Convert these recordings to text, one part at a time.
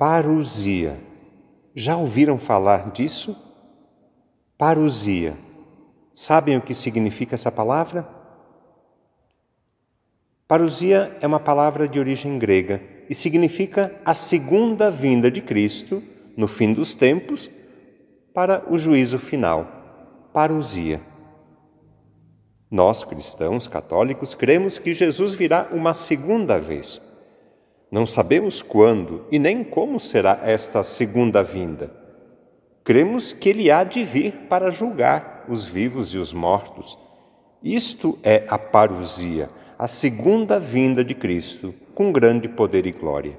Parousia. Já ouviram falar disso? Parousia. Sabem o que significa essa palavra? Parousia é uma palavra de origem grega e significa a segunda vinda de Cristo no fim dos tempos para o juízo final. Parousia. Nós, cristãos católicos, cremos que Jesus virá uma segunda vez não sabemos quando e nem como será esta segunda vinda. Cremos que ele há de vir para julgar os vivos e os mortos. Isto é a parousia, a segunda vinda de Cristo, com grande poder e glória.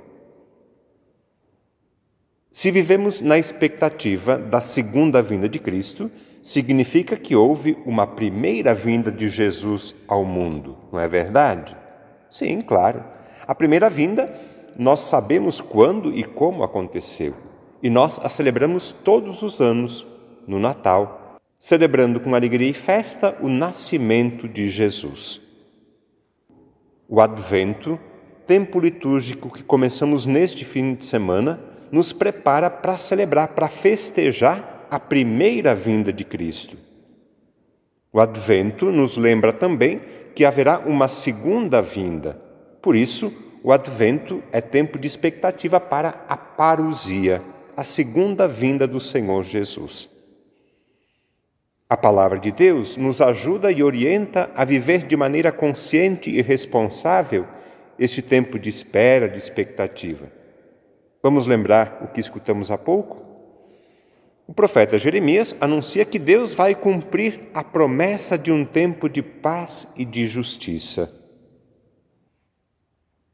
Se vivemos na expectativa da segunda vinda de Cristo, significa que houve uma primeira vinda de Jesus ao mundo, não é verdade? Sim, claro. A primeira vinda, nós sabemos quando e como aconteceu, e nós a celebramos todos os anos, no Natal, celebrando com alegria e festa o nascimento de Jesus. O Advento, tempo litúrgico que começamos neste fim de semana, nos prepara para celebrar, para festejar a primeira vinda de Cristo. O Advento nos lembra também que haverá uma segunda vinda por isso, o advento é tempo de expectativa para a parousia, a segunda vinda do Senhor Jesus. A palavra de Deus nos ajuda e orienta a viver de maneira consciente e responsável este tempo de espera, de expectativa. Vamos lembrar o que escutamos há pouco? O profeta Jeremias anuncia que Deus vai cumprir a promessa de um tempo de paz e de justiça.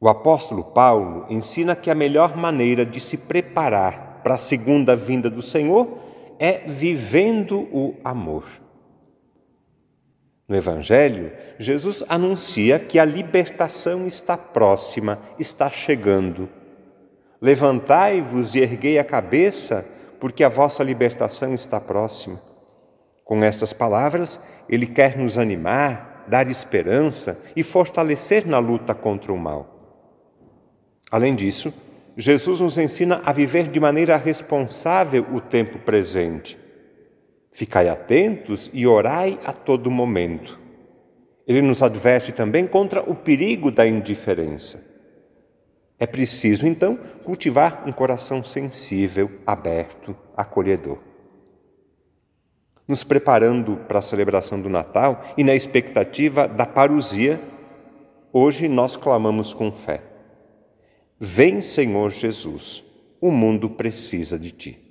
O apóstolo Paulo ensina que a melhor maneira de se preparar para a segunda vinda do Senhor é vivendo o amor. No Evangelho, Jesus anuncia que a libertação está próxima, está chegando. Levantai-vos e erguei a cabeça, porque a vossa libertação está próxima. Com estas palavras, ele quer nos animar, dar esperança e fortalecer na luta contra o mal. Além disso, Jesus nos ensina a viver de maneira responsável o tempo presente. Ficai atentos e orai a todo momento. Ele nos adverte também contra o perigo da indiferença. É preciso, então, cultivar um coração sensível, aberto, acolhedor. Nos preparando para a celebração do Natal e na expectativa da parousia, hoje nós clamamos com fé. Vem, Senhor Jesus, o mundo precisa de ti.